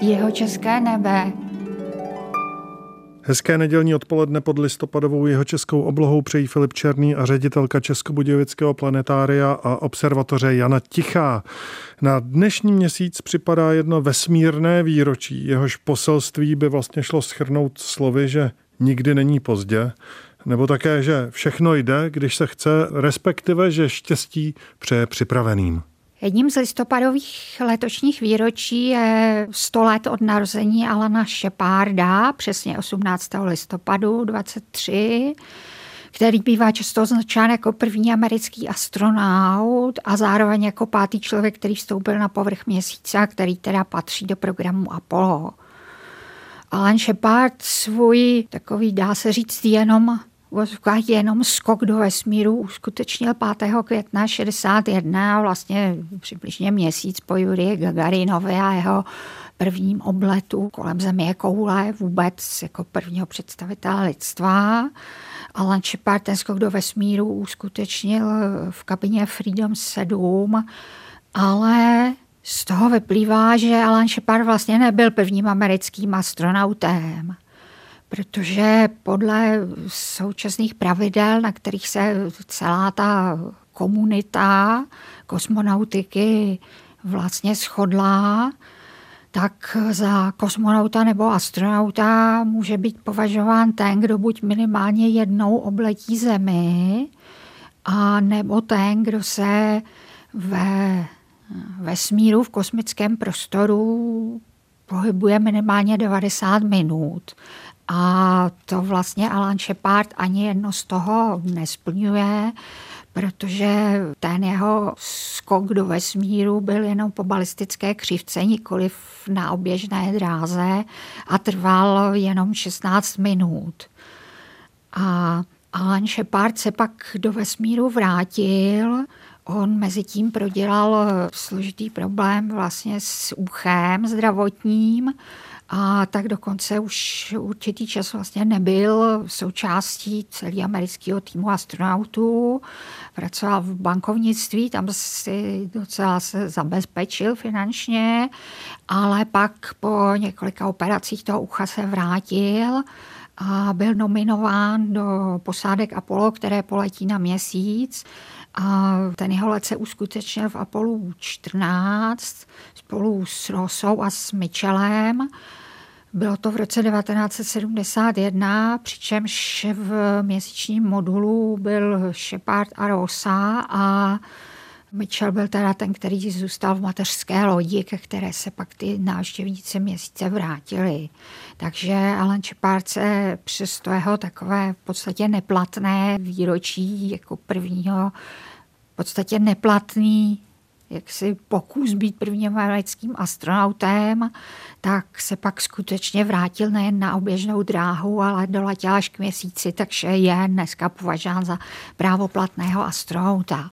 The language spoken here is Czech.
Jeho české nebe. Hezké nedělní odpoledne pod listopadovou jeho českou oblohou přejí Filip Černý a ředitelka Českobudějovického planetária a observatoře Jana Tichá. Na dnešní měsíc připadá jedno vesmírné výročí, jehož poselství by vlastně šlo schrnout slovy, že nikdy není pozdě, nebo také, že všechno jde, když se chce, respektive, že štěstí přeje připraveným. Jedním z listopadových letošních výročí je 100 let od narození Alana Shepарda, přesně 18. listopadu 23 který bývá často označován jako první americký astronaut a zároveň jako pátý člověk, který vstoupil na povrch měsíce a který teda patří do programu Apollo. Alan Shepard svůj takový, dá se říct, jenom jenom skok do vesmíru uskutečnil 5. května 61, vlastně přibližně měsíc po Jurii Gagarinovi a jeho prvním obletu kolem Země koule vůbec jako prvního představitele lidstva. Alan Shepard ten skok do vesmíru uskutečnil v kabině Freedom 7, ale z toho vyplývá, že Alan Shepard vlastně nebyl prvním americkým astronautem protože podle současných pravidel, na kterých se celá ta komunita kosmonautiky vlastně shodla, tak za kosmonauta nebo astronauta může být považován ten, kdo buď minimálně jednou obletí Zemi, a nebo ten, kdo se ve vesmíru, v kosmickém prostoru pohybuje minimálně 90 minut. A to vlastně Alan Shepard ani jedno z toho nesplňuje, protože ten jeho skok do vesmíru byl jenom po balistické křivce, nikoli na oběžné dráze a trval jenom 16 minut. A Alan Shepard se pak do vesmíru vrátil, On mezi tím prodělal složitý problém vlastně s uchem zdravotním a tak dokonce už určitý čas vlastně nebyl součástí celého amerického týmu astronautů. Pracoval v bankovnictví, tam si docela se zabezpečil finančně, ale pak po několika operacích toho ucha se vrátil a byl nominován do posádek Apollo, které poletí na měsíc. A ten jeho let se uskutečnil v Apollo 14 spolu s Rosou a s Mitchellem. Bylo to v roce 1971, přičemž v měsíčním modulu byl Shepard a Rosa a Mitchell byl teda ten, který zůstal v mateřské lodi, ke které se pak ty návštěvníci měsíce vrátili. Takže Alan Shepard se přes to jeho takové v podstatě neplatné výročí jako prvního v podstatě neplatný jaksi pokus být prvním americkým astronautem, tak se pak skutečně vrátil nejen na oběžnou dráhu, ale doletěl až k měsíci, takže je dneska považován za právoplatného astronauta.